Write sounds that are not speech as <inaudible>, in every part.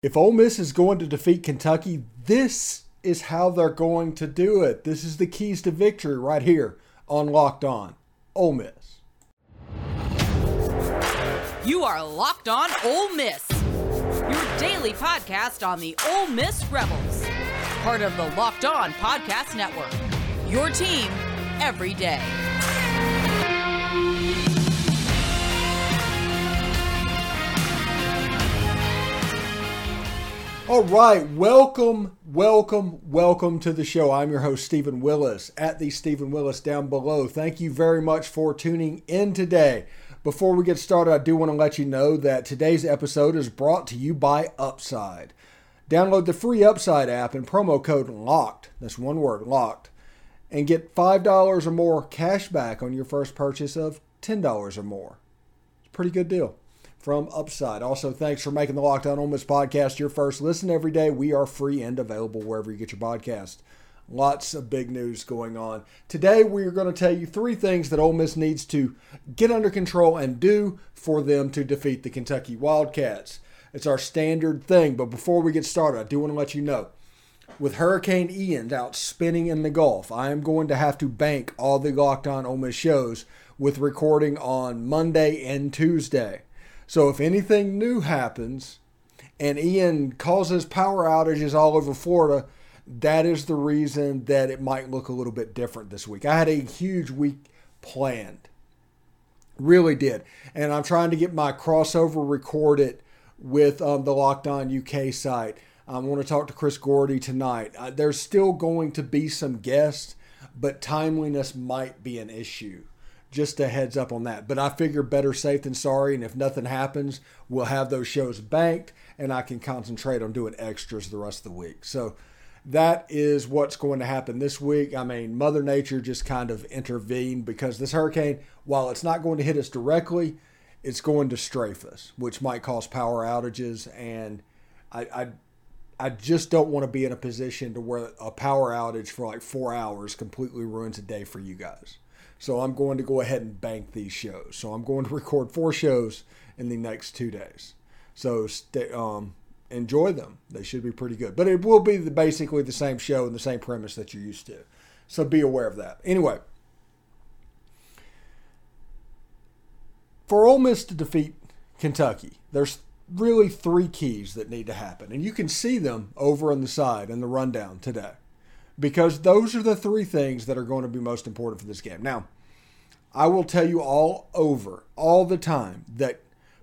If Ole Miss is going to defeat Kentucky, this is how they're going to do it. This is the keys to victory right here on Locked On Ole Miss. You are Locked On Ole Miss, your daily podcast on the Ole Miss Rebels, part of the Locked On Podcast Network. Your team every day. All right, welcome, welcome, welcome to the show. I'm your host, Stephen Willis, at the Stephen Willis down below. Thank you very much for tuning in today. Before we get started, I do want to let you know that today's episode is brought to you by Upside. Download the free Upside app and promo code LOCKED, that's one word, LOCKED, and get $5 or more cash back on your first purchase of $10 or more. It's a pretty good deal from Upside. Also, thanks for making the Locked On Ole Miss podcast your first listen every day. We are free and available wherever you get your podcast. Lots of big news going on. Today, we are going to tell you three things that Ole Miss needs to get under control and do for them to defeat the Kentucky Wildcats. It's our standard thing, but before we get started, I do want to let you know with Hurricane Ian out spinning in the Gulf, I am going to have to bank all the Locked On Ole Miss shows with recording on Monday and Tuesday. So if anything new happens and Ian causes power outages all over Florida, that is the reason that it might look a little bit different this week. I had a huge week planned. Really did. And I'm trying to get my crossover recorded with um, the Locked On UK site. I want to talk to Chris Gordy tonight. Uh, there's still going to be some guests, but timeliness might be an issue just a heads up on that. But I figure better safe than sorry. And if nothing happens, we'll have those shows banked and I can concentrate on doing extras the rest of the week. So that is what's going to happen this week. I mean, Mother Nature just kind of intervened because this hurricane, while it's not going to hit us directly, it's going to strafe us, which might cause power outages. And I, I I just don't want to be in a position to where a power outage for like four hours completely ruins a day for you guys. So I'm going to go ahead and bank these shows. So I'm going to record four shows in the next two days. So stay, um, enjoy them. They should be pretty good. But it will be the, basically the same show and the same premise that you're used to. So be aware of that. Anyway, for Ole Miss to defeat Kentucky, there's really three keys that need to happen. And you can see them over on the side in the rundown today because those are the three things that are going to be most important for this game. Now, I will tell you all over, all the time, that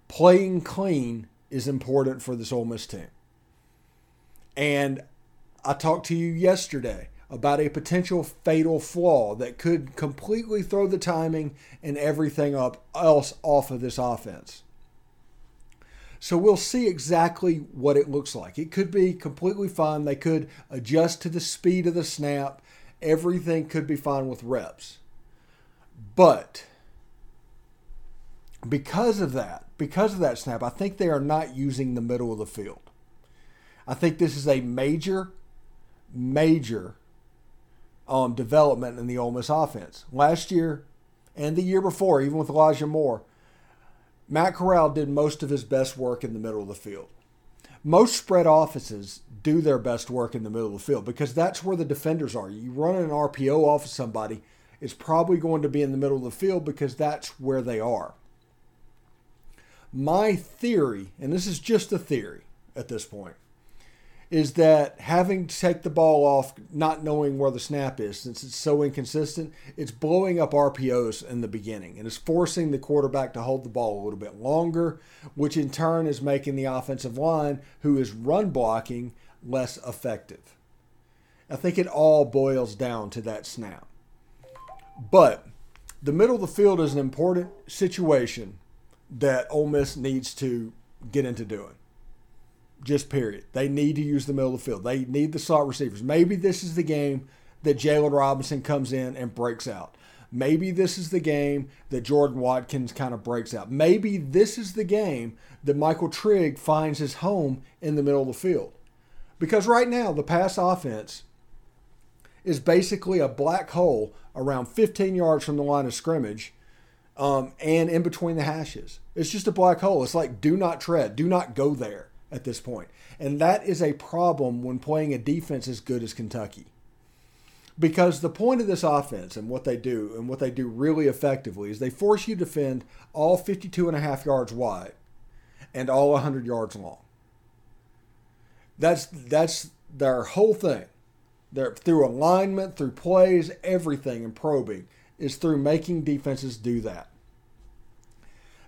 playing clean is important for this Ole Miss team. And I talked to you yesterday about a potential fatal flaw that could completely throw the timing and everything up else off of this offense. So we'll see exactly what it looks like. It could be completely fine. They could adjust to the speed of the snap. Everything could be fine with reps. But because of that, because of that snap, I think they are not using the middle of the field. I think this is a major, major um, development in the Ole Miss offense. Last year and the year before, even with Elijah Moore, Matt Corral did most of his best work in the middle of the field. Most spread offenses do their best work in the middle of the field because that's where the defenders are. You run an RPO off of somebody, it's probably going to be in the middle of the field because that's where they are. My theory, and this is just a theory at this point, is that having to take the ball off, not knowing where the snap is, since it's so inconsistent, it's blowing up RPOs in the beginning and it's forcing the quarterback to hold the ball a little bit longer, which in turn is making the offensive line, who is run blocking, less effective. I think it all boils down to that snap. But the middle of the field is an important situation that Ole Miss needs to get into doing. Just period. They need to use the middle of the field. They need the slot receivers. Maybe this is the game that Jalen Robinson comes in and breaks out. Maybe this is the game that Jordan Watkins kind of breaks out. Maybe this is the game that Michael Trigg finds his home in the middle of the field. Because right now, the pass offense is basically a black hole around 15 yards from the line of scrimmage um, and in between the hashes. It's just a black hole. It's like, do not tread, do not go there at this point. And that is a problem when playing a defense as good as Kentucky. Because the point of this offense and what they do and what they do really effectively is they force you to defend all 52 and a half yards wide and all 100 yards long. That's that's their whole thing. They're, through alignment, through plays, everything and probing is through making defenses do that.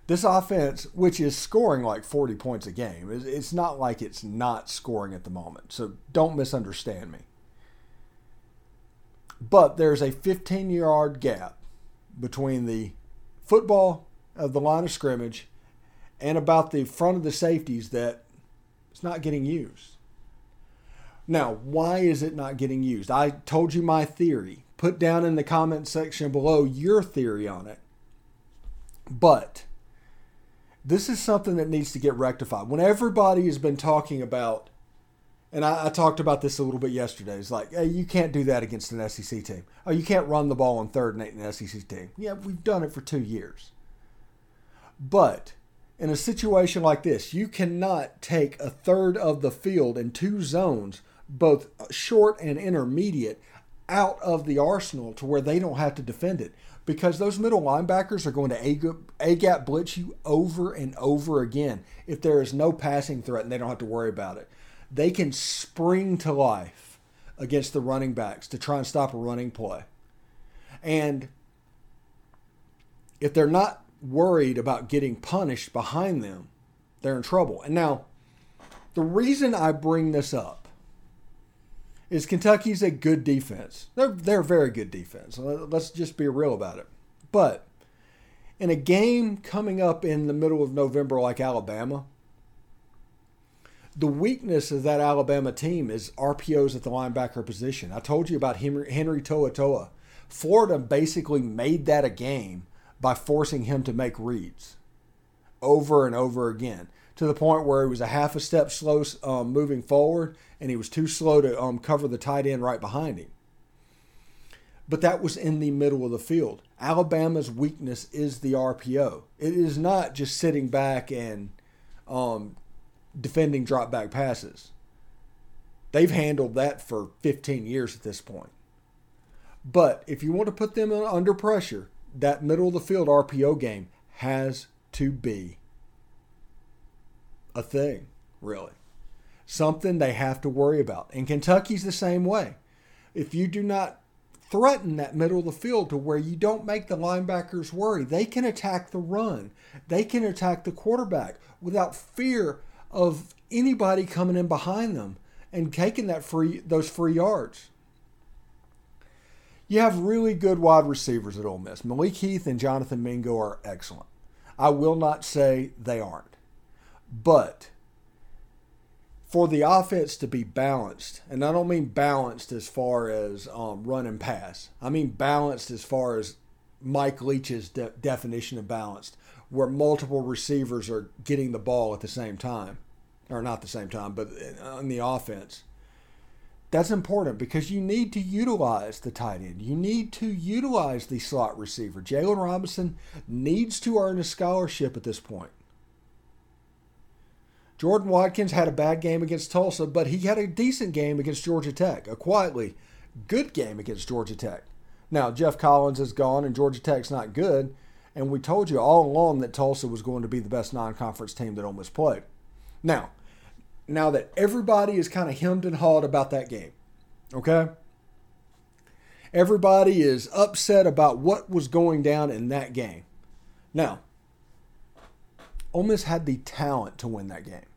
This offense, which is scoring like 40 points a game, it's not like it's not scoring at the moment. So don't misunderstand me. But there's a 15 yard gap between the football of the line of scrimmage and about the front of the safeties that it's not getting used. Now, why is it not getting used? I told you my theory. Put down in the comment section below your theory on it. But this is something that needs to get rectified. When everybody has been talking about, and I, I, talked about this a little bit yesterday, it's like, hey, you can't do that against an SEC team. Oh, you can't run the ball on third and eight in an SEC team. Yeah, we've done it for two years. But in a situation like this, you cannot take a third of the field in two zones, both short and intermediate, out of the arsenal to where they don't have to defend it because those middle linebackers are going to A gap blitz you over and over again if there is no passing threat and they don't have to worry about it. They can spring to life against the running backs to try and stop a running play. And if they're not worried about getting punished behind them, they're in trouble. And now, the reason I bring this up is Kentucky's a good defense. They're they're a very good defense. Let's just be real about it. But in a game coming up in the middle of November like Alabama, the weakness of that Alabama team is RPOs at the linebacker position. I told you about Henry, Henry Toa. Florida basically made that a game by forcing him to make reads over and over again to the point where he was a half a step slow um, moving forward and he was too slow to um, cover the tight end right behind him. But that was in the middle of the field. Alabama's weakness is the RPO. It is not just sitting back and um, defending drop back passes. They've handled that for 15 years at this point. But if you want to put them under pressure, that middle of the field RPO game has to be a thing, really. Something they have to worry about. And Kentucky's the same way. If you do not threaten that middle of the field to where you don't make the linebackers worry, they can attack the run. They can attack the quarterback without fear of anybody coming in behind them and taking that free those free yards. You have really good wide receivers at Ole Miss. Malik Heath and Jonathan Mingo are excellent. I will not say they aren't. But for the offense to be balanced, and I don't mean balanced as far as um, run and pass, I mean balanced as far as Mike Leach's de- definition of balanced, where multiple receivers are getting the ball at the same time, or not the same time, but on the offense. That's important because you need to utilize the tight end. You need to utilize the slot receiver. Jalen Robinson needs to earn a scholarship at this point. Jordan Watkins had a bad game against Tulsa, but he had a decent game against Georgia Tech, a quietly good game against Georgia Tech. Now, Geoff Collins is gone and Georgia Tech's not good, and we told you all along that Tulsa was going to be the best non conference team that Ole Miss played. Now, now that everybody is kind of hemmed and hawed about that game, okay? Everybody is upset about what was going down in that game. Now, Ole Miss had the talent to win that game.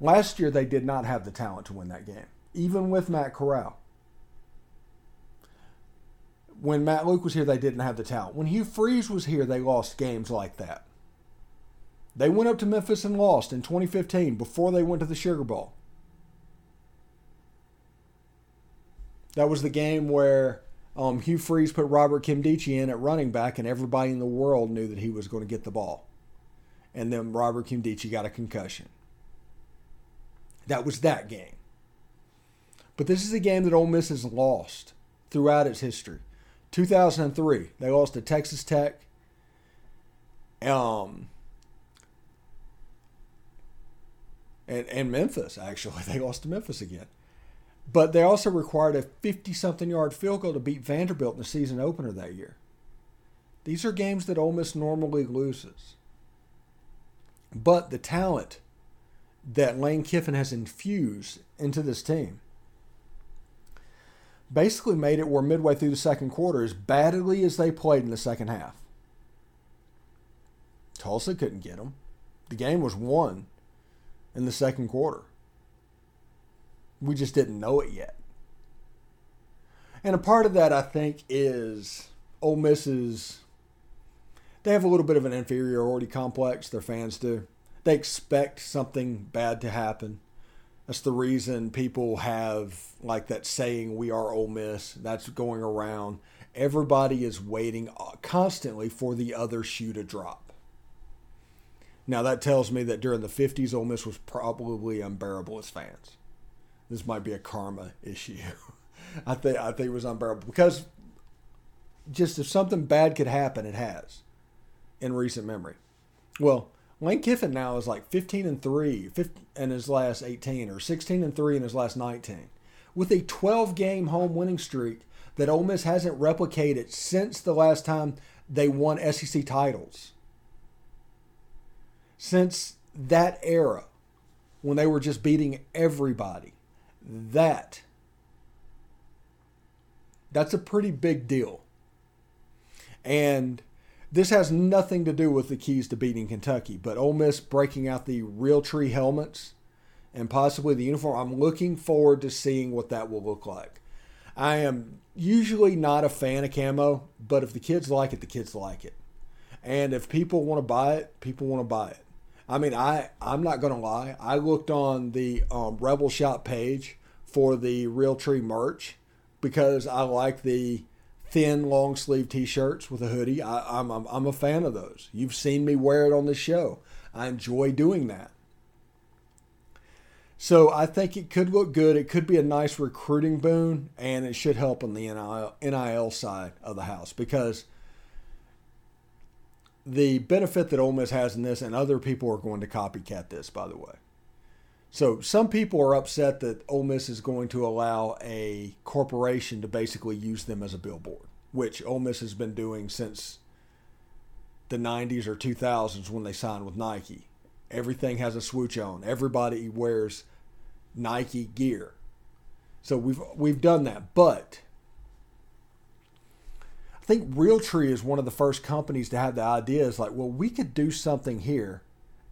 Last year, they did not have the talent to win that game, even with Matt Corral. When Matt Luke was here, they didn't have the talent. When Hugh Freeze was here, they lost games like that. They went up to Memphis and lost in 2015 before they went to the Sugar Bowl. That was the game where um, Hugh Freeze put Robert Nkemdiche in at running back, and everybody in the world knew that he was going to get the ball and then Robert Nkemdiche got a concussion. That was that game. But this is a game that Ole Miss has lost throughout its history. 2003, they lost to Texas Tech. Um, and, and Memphis, actually. <laughs> They lost to Memphis again. But they also required a 50 something yard field goal to beat Vanderbilt in the season opener that year. These are games that Ole Miss normally loses. But the talent that Lane Kiffin has infused into this team basically made it where midway through the second quarter, as badly as they played in the second half, Tulsa couldn't get them. The game was won in the second quarter. We just didn't know it yet. And a part of that, I think, is Ole Miss's. They have a little bit of an inferiority complex, their fans do. They expect something bad to happen. That's the reason people have like that saying, we are Ole Miss. That's going around. Everybody is waiting uh, constantly for the other shoe to drop. Now, that tells me that during the 50s, Ole Miss was probably unbearable as fans. This might be a karma issue. <laughs> I think I think it was unbearable because just if something bad could happen, it has in recent memory. Well, Lane Kiffin now is like 15 and 3 in his last 18 or 16 and 3 in his last 19 with a 12 game home winning streak that Ole Miss hasn't replicated since the last time they won SEC titles. Since that era when they were just beating everybody. That that's a pretty big deal. And this has nothing to do with the keys to beating Kentucky, but Ole Miss breaking out the Realtree helmets and possibly the uniform. I'm looking forward to seeing what that will look like. I am usually not a fan of camo, but if the kids like it, the kids like it. And if people want to buy it, people want to buy it. I mean, I I'm not gonna lie. I looked on the um, Rebel Shop page for the Realtree merch because I like the thin long sleeve t-shirts with a hoodie. I, am I'm, I'm a fan of those. You've seen me wear it on the show. I enjoy doing that. So I think it could look good. It could be a nice recruiting boon, and it should help on the NIL, NIL side of the house because the benefit that Ole Miss has in this, and other people are going to copycat this, by the way. So some people are upset that Ole Miss is going to allow a corporation to basically use them as a billboard, which Ole Miss has been doing since the 90s or 2000s when they signed with Nike. Everything has a swoosh on. Everybody wears Nike gear. So we've we've done that, but I think Realtree is one of the first companies to have the idea is like, well, we could do something here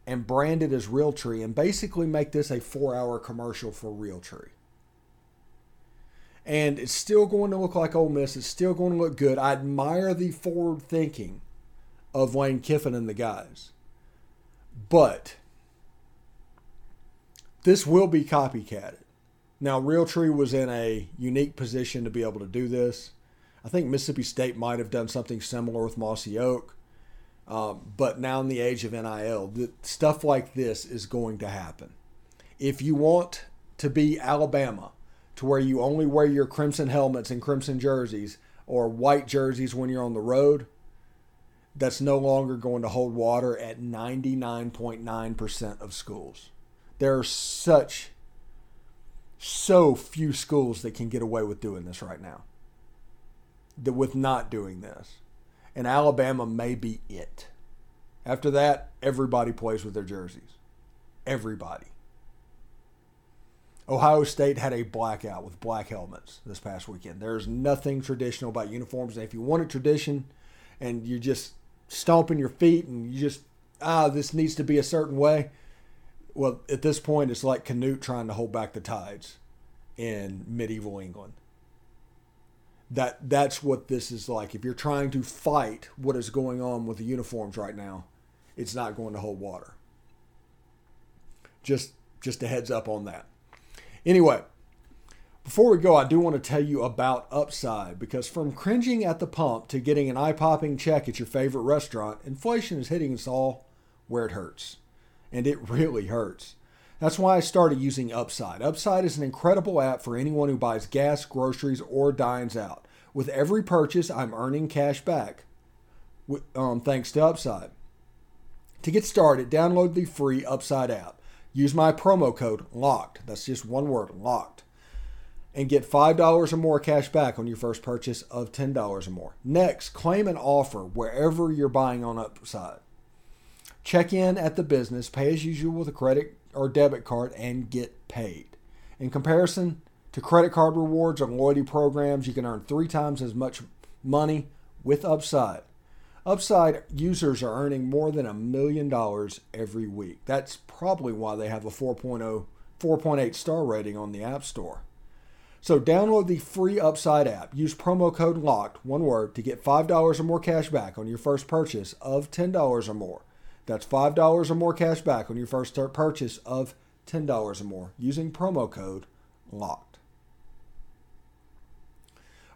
and brand it as Realtree and basically make this a four hour commercial for Realtree. And it's still going to look like Ole Miss. It's still going to look good. I admire the forward thinking of Lane Kiffin and the guys. But this will be copycatted. Now, Realtree was in a unique position to be able to do this. I think Mississippi State might have done something similar with Mossy Oak. Um, but now in the age of NIL, stuff like this is going to happen. If you want to be Alabama, to where you only wear your crimson helmets and crimson jerseys or white jerseys when you're on the road, that's no longer going to hold water at 99.9% of schools. There are such, so few schools that can get away with doing this right now, that with not doing this and Alabama may be it. After that, everybody plays with their jerseys. Everybody. Ohio State had a blackout with black helmets this past weekend. There's nothing traditional about uniforms. And if you want a tradition and you're just stomping your feet and you just, ah, this needs to be a certain way, well, at this point, it's like Canute trying to hold back the tides in medieval England that that's what this is like. If you're trying to fight what is going on with the uniforms right now, it's not going to hold water. Just just a heads up on that. Anyway, before we go, I do want to tell you about Upside because from cringing at the pump to getting an eye-popping check at your favorite restaurant, inflation is hitting us all where it hurts. And it <laughs> really hurts. That's why I started using Upside. Upside is an incredible app for anyone who buys gas, groceries, or dines out. With every purchase, I'm earning cash back um, thanks to Upside. To get started, download the free Upside app. Use my promo code LOCKED. That's just one word, LOCKED. And get $5 or more cash back on your first purchase of $10 or more. Next, claim an offer wherever you're buying on Upside. Check in at the business, pay as usual with a credit or debit card, and get paid. In comparison to credit card rewards or loyalty programs, you can earn three times as much money with Upside. Upside users are earning more than a million dollars every week. That's probably why they have a 4.0, 4.8 star rating on the App Store. So download the free Upside app. Use promo code LOCKED, one word, to get $5 or more cash back on your first purchase of $10 or more. That's $5 or more cash back on your first start purchase of $10 or more using promo code LOCKED.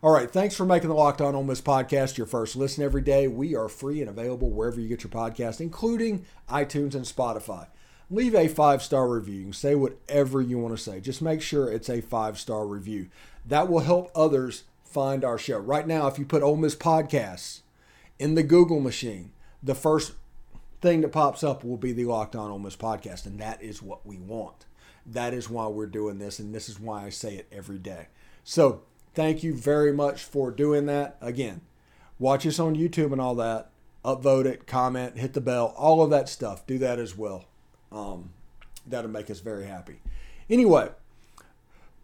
All right, thanks for making the Locked On Ole Miss podcast your first listen every day. We are free and available wherever you get your podcast, including iTunes and Spotify. Leave a five star review. You can say whatever you want to say. Just make sure it's a five star review. That will help others find our show. Right now, if you put Ole Miss podcasts in the Google machine, the first thing that pops up will be the Locked On Ole Miss podcast, and that is what we want. That is why we're doing this, and this is why I say it every day. So, thank you very much for doing that. Again, watch us on YouTube and all that. Upvote it, comment, hit the bell, all of that stuff. Do that as well. Um, that'll make us very happy. Anyway,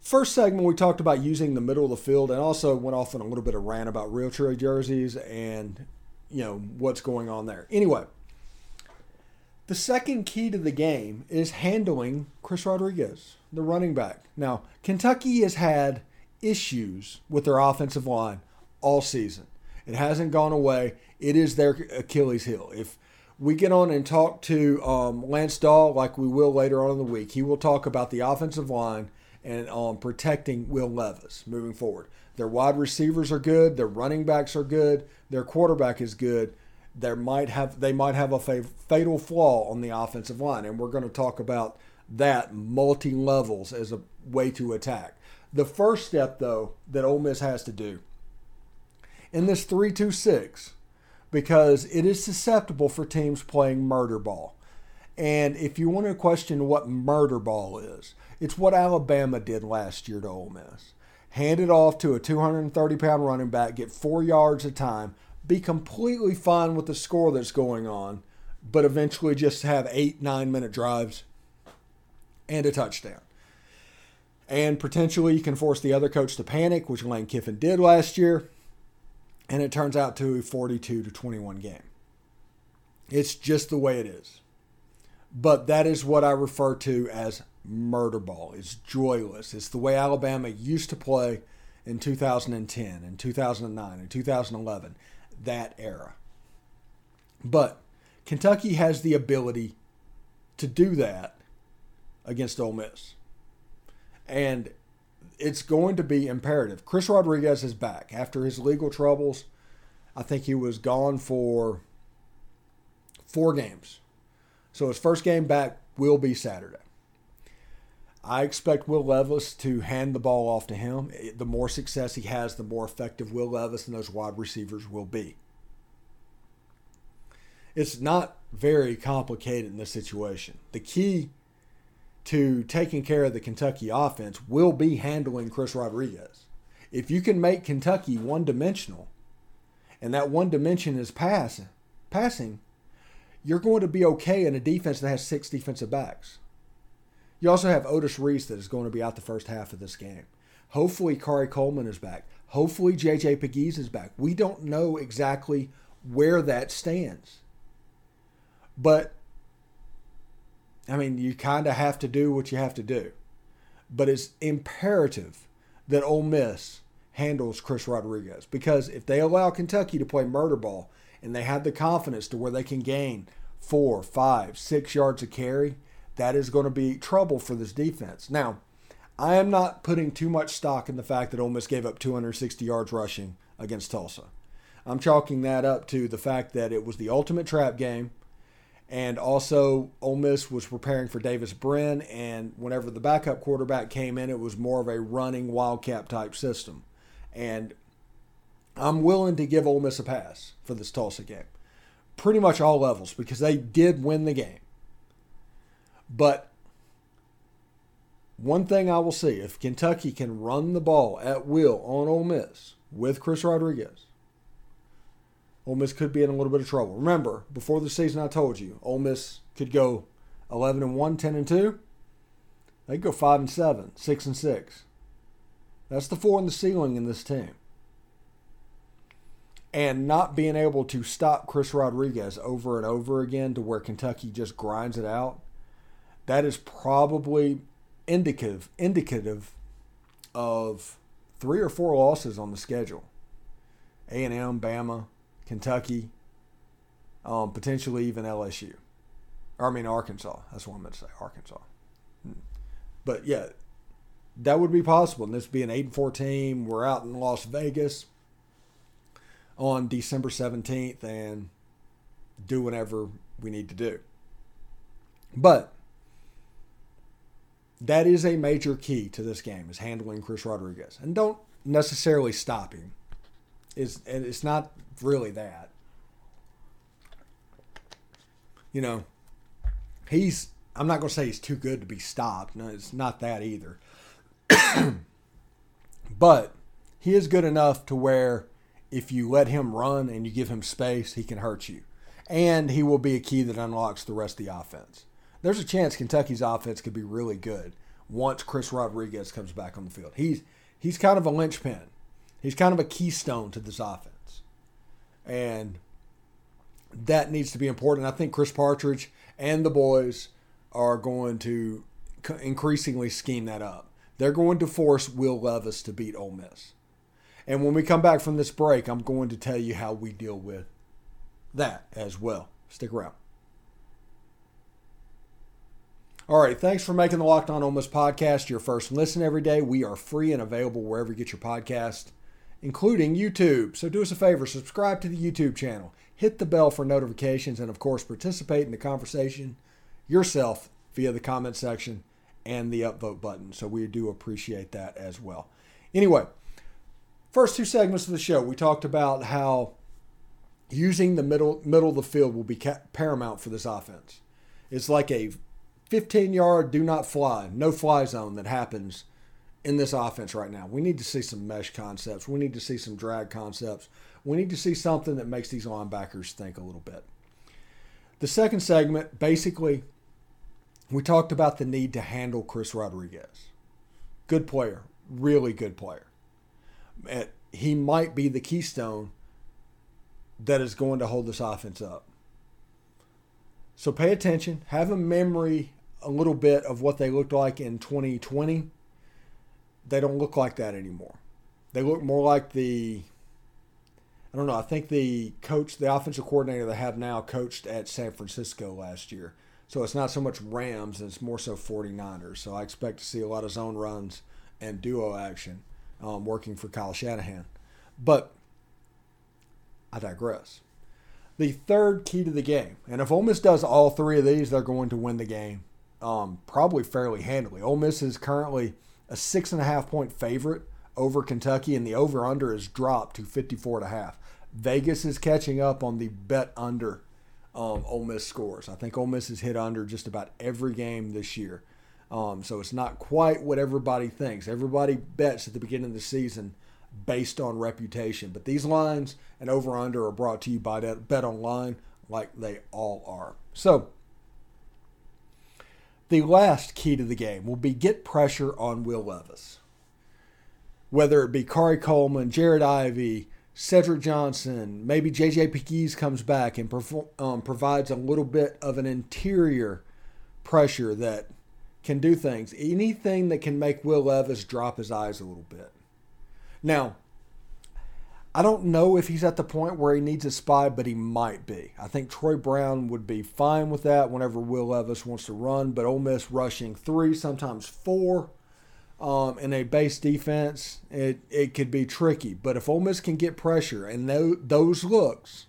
first segment we talked about using the middle of the field, and also went off on a little bit of rant about Realtree jerseys and you know what's going on there. Anyway, the second key to the game is handling Chris Rodriguez, the running back. Now, Kentucky has had issues with their offensive line all season. It hasn't gone away. It is their Achilles heel. If we get on and talk to um, Lance Dahl, like we will later on in the week, he will talk about the offensive line and um, protecting Will Levis moving forward. Their wide receivers are good. Their running backs are good. Their quarterback is good there might have they might have a fatal flaw on the offensive line, and we're going to talk about that multi levels as a way to attack. The first step, though, that Ole Miss has to do in this three-two-six, because it is susceptible for teams playing murder ball. And if you want to question what murder ball is, it's what Alabama did last year to Ole Miss. Hand it off to a 230 pound running back, get four yards a time, be completely fine with the score that's going on, but eventually just have eight, nine minute drives and a touchdown. And potentially you can force the other coach to panic, which Lane Kiffin did last year, and it turns out to a 42 to 21 game. It's just the way it is. But that is what I refer to as murder ball. It's joyless. It's the way Alabama used to play in 2010 and 2009 and 2011 that era. But Kentucky has the ability to do that against Ole Miss. And it's going to be imperative. Chris Rodriguez is back after his legal troubles. I think he was gone for four games. So his first game back will be Saturday. I expect Will Levis to hand the ball off to him. The more success he has, the more effective Will Levis and those wide receivers will be. It's not very complicated in this situation. The key to taking care of the Kentucky offense will be handling Chris Rodriguez. If you can make Kentucky one dimensional, and that one dimension is pass, passing, you're going to be okay in a defense that has six defensive backs. You also have Otis Reese that is going to be out the first half of this game. Hopefully, Khari Coleman is back. Hopefully, JJ Pegues is back. We don't know exactly where that stands. But, I mean, you kind of have to do what you have to do. But it's imperative that Ole Miss handles Chris Rodriguez because if they allow Kentucky to play murder ball and they have the confidence to where they can gain four, five, six yards of carry – that is going to be trouble for this defense. Now, I am not putting too much stock in the fact that Ole Miss gave up 260 yards rushing against Tulsa. I'm chalking that up to the fact that it was the ultimate trap game, and also Ole Miss was preparing for Davis Brin, and whenever the backup quarterback came in, it was more of a running wildcat type system. And I'm willing to give Ole Miss a pass for this Tulsa game, pretty much all levels, because they did win the game. But one thing I will see if Kentucky can run the ball at will on Ole Miss with Chris Rodriguez, Ole Miss could be in a little bit of trouble. Remember, before the season, I told you Ole Miss could go 11 and 1, 10 and 2. They go 5 and 7, 6 and 6. That's the floor and the ceiling in this team. And not being able to stop Chris Rodriguez over and over again to where Kentucky just grinds it out, that is probably indicative indicative of three or four losses on the schedule. A&M, Bama, Kentucky, um, potentially even LSU. Or I mean Arkansas. That's what I meant to say. Arkansas. Hmm. But yeah, that would be possible. And this would be an 8 and 4 team. We're out in Las Vegas on December 17th and do whatever we need to do. But that is a major key to this game is handling Chris Rodriguez. And don't necessarily stop him. It's, it's not really that. You know, he's I'm not going to say he's too good to be stopped. No, it's not that either. <clears throat> but he is good enough to where if you let him run and you give him space, he can hurt you. And he will be a key that unlocks the rest of the offense. There's a chance Kentucky's offense could be really good once Chris Rodriguez comes back on the field. He's he's kind of a linchpin. He's kind of a keystone to this offense. And that needs to be important. I think Chris Partridge and the boys are going to increasingly scheme that up. They're going to force Will Levis to beat Ole Miss. And when we come back from this break, I'm going to tell you how we deal with that as well. Stick around. All right, thanks for making the Locked On Ole Miss podcast your first listen every day. We are free and available wherever you get your podcast, including YouTube. So do us a favor, subscribe to the YouTube channel, hit the bell for notifications, and of course, participate in the conversation yourself via the comment section and the upvote button. So we do appreciate that as well. Anyway, first two segments of the show, we talked about how using the middle middle of the field will be paramount for this offense. It's like a 15 yard do not fly, no fly zone that happens in this offense right now. We need to see some mesh concepts. We need to see some drag concepts. We need to see something that makes these linebackers think a little bit. The second segment, basically, we talked about the need to handle Chris Rodriguez. Good player, really good player. He might be the keystone that is going to hold this offense up. So pay attention, have a memory a little bit of what they looked like in 2020. They don't look like that anymore. They look more like the I don't know, I think the coach, the offensive coordinator they have now coached at San Francisco last year. So it's not so much Rams, it's more so 49ers. So I expect to see a lot of zone runs and duo action um, working for Kyle Shanahan. But I digress. The third key to the game, and if Ole Miss does all three of these, they're going to win the game um, probably fairly handily. Ole Miss is currently a six and a half point favorite over Kentucky, and the over under has dropped to 54 and a half. Vegas is catching up on the bet under um, Ole Miss scores. I think Ole Miss has hit under just about every game this year. Um, so it's not quite what everybody thinks. Everybody bets at the beginning of the season based on reputation. But these lines and over under are brought to you by Bet Online, like they all are. So the last key to the game will be get pressure on Will Levis. Whether it be Khari Coleman, Jared Ivey, Cedric Johnson, maybe JJ Pegues comes back and um, provides a little bit of an interior pressure that can do things. Anything that can make Will Levis drop his eyes a little bit. Now, I don't know if he's at the point where he needs a spy, but he might be. I think Troy Brown would be fine with that whenever Will Levis wants to run, but Ole Miss rushing three, sometimes four, um, in a base defense, it, it could be tricky. But if Ole Miss can get pressure and those looks,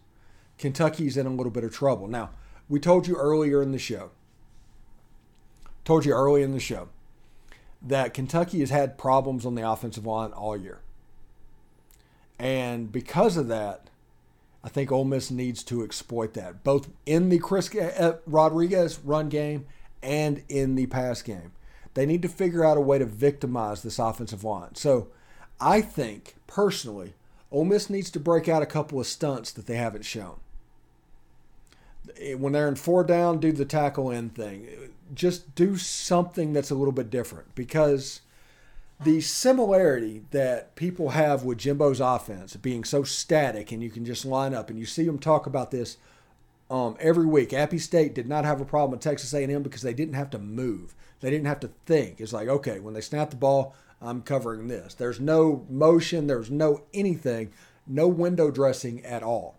Kentucky's in a little bit of trouble. Now, we told you earlier in the show, told you early in the show, that Kentucky has had problems on the offensive line all year. And because of that, I think Ole Miss needs to exploit that, both in the Chris uh, Rodriguez run game and in the pass game. They need to figure out a way to victimize this offensive line. So I think, personally, Ole Miss needs to break out a couple of stunts that they haven't shown. When they're in four down, do the tackle in thing. Just do something that's a little bit different because the similarity that people have with Jimbo's offense being so static and you can just line up and you see them talk about this um, every week. Appy State did not have a problem with Texas A&M because they didn't have to move. They didn't have to think. It's like, okay, when they snap the ball, I'm covering this. There's no motion, there's no anything, no window dressing at all.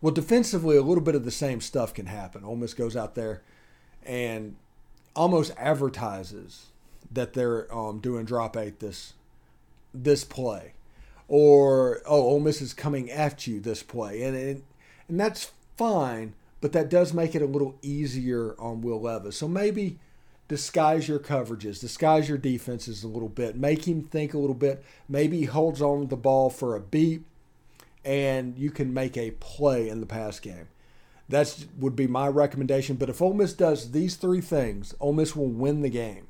Well, defensively, a little bit of the same stuff can happen. Ole Miss goes out there and almost advertises that they're um, doing drop eight this this play, or oh, Ole Miss is coming at you this play, and and, and that's fine, but that does make it a little easier on Will Levis. So maybe disguise your coverages, disguise your defenses a little bit, make him think a little bit. Maybe he holds on the ball for a beat, and you can make a play in the pass game. That would be my recommendation. But if Ole Miss does these three things, Ole Miss will win the game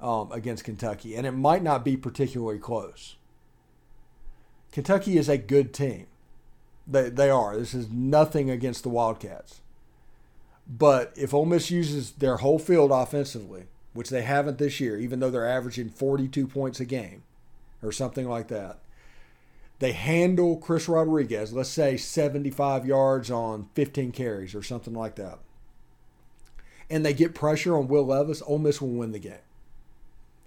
um, against Kentucky, and it might not be particularly close. Kentucky is a good team. They, they are. This is nothing against the Wildcats. But if Ole Miss uses their whole field offensively, which they haven't this year, even though they're averaging 42 points a game or something like that, they handle Chris Rodriguez, let's say 75 yards on 15 carries or something like that, and they get pressure on Will Levis, Ole Miss will win the game.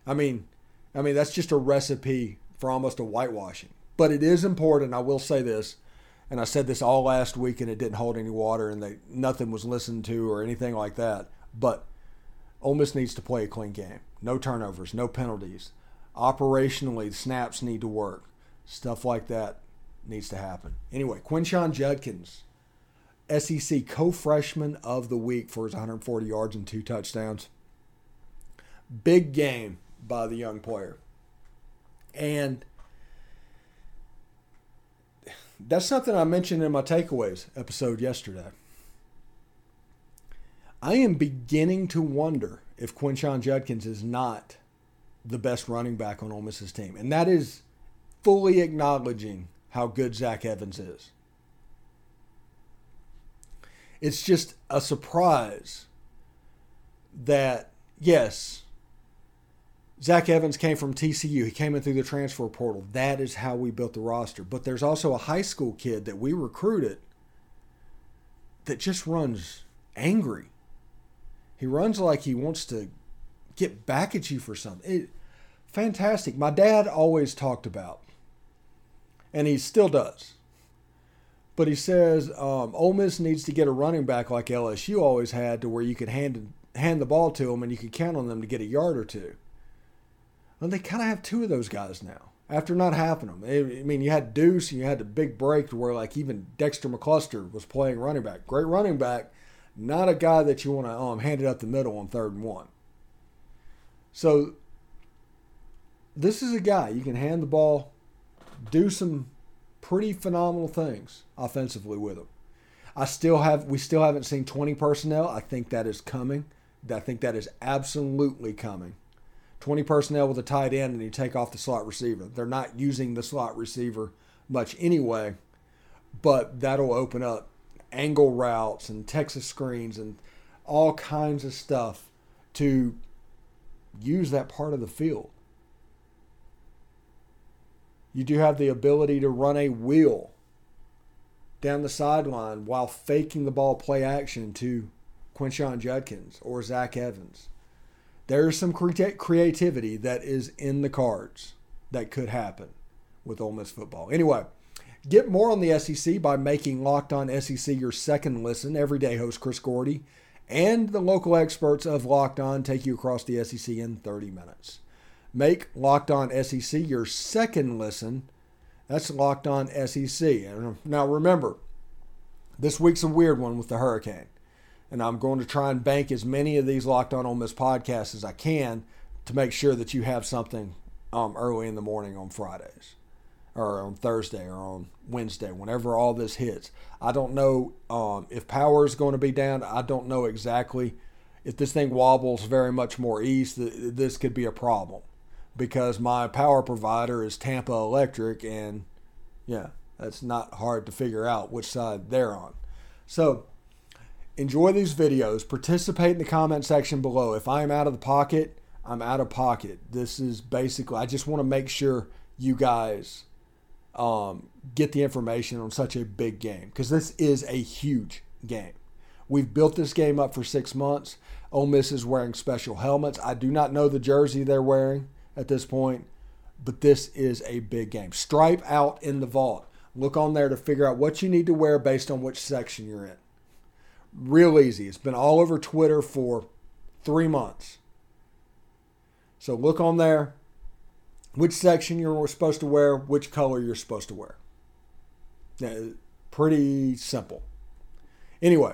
I mean, I mean that's just a recipe for almost a whitewashing. But it is important. I will say this, and I said this all last week, and it didn't hold any water, and they nothing was listened to or anything like that. But Ole Miss needs to play a clean game. No turnovers, no penalties. Operationally, snaps need to work. Stuff like that needs to happen. Anyway, Quinshon Judkins, SEC co-freshman of the week for his 140 yards and two touchdowns. Big game by the young player. And that's something I mentioned in my takeaways episode yesterday. I am beginning to wonder if Quinshon Judkins is not the best running back on Ole Miss's team. And that is fully acknowledging how good Zach Evans is. It's just a surprise that, yes, Zach Evans came from TCU. He came in through the transfer portal. That is how we built the roster. But there's also a high school kid that we recruited that just runs angry. He runs like he wants to get back at you for something. It, fantastic. My dad always talked about, and he still does. But he says um, Ole Miss needs to get a running back like LSU always had, to where you could hand hand the ball to them and you could count on them to get a yard or two. Well, they kind of have two of those guys now after not having them. I mean, you had Deuce and you had the big break to where like even Dexter McCluster was playing running back. Great running back, not a guy that you want to um, hand it up the middle on third and one. So this is a guy you can hand the ball, do some pretty phenomenal things offensively with him. I still have we still haven't seen 20 personnel. I think that is coming. I think that is absolutely coming. 20 personnel with a tight end and you take off the slot receiver. They're not using the slot receiver much anyway, but that'll open up angle routes and Texas screens and all kinds of stuff to use that part of the field. You do have the ability to run a wheel down the sideline while faking the ball play action to Quinshon Judkins or Zach Evans there's some creativity that is in the cards that could happen with Ole Miss football. Anyway, get more on the SEC by making Locked On SEC your second listen. Everyday host Chris Gordy and the local experts of Locked On take you across the SEC in 30 minutes. Make Locked On SEC your second listen. That's Locked On SEC. Now remember, this week's a weird one with the hurricane and I'm going to try and bank as many of these Locked On Ole Miss podcasts as I can to make sure that you have something um, early in the morning on Fridays or on Thursday or on Wednesday, whenever all this hits. I don't know um, if power is going to be down. I don't know exactly if this thing wobbles very much more east, this could be a problem because my power provider is Tampa Electric, and yeah, that's not hard to figure out which side they're on. So enjoy these videos. Participate in the comment section below. If I am out of the pocket, I'm out of pocket. This is basically, I just want to make sure you guys um, get the information on such a big game because this is a huge game. We've built this game up for six months. Ole Miss is wearing special helmets. I do not know the jersey they're wearing at this point, but this is a big game. Stripe out in the Vaught. Look on there to figure out what you need to wear based on which section you're in. Real easy. It's been all over Twitter for three months. So look on there, which section you're supposed to wear, which color you're supposed to wear. Pretty simple. Anyway,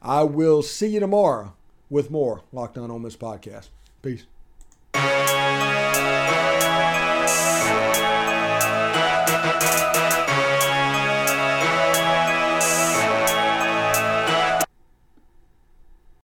I will see you tomorrow with more Locked On Ole Miss podcast. Peace.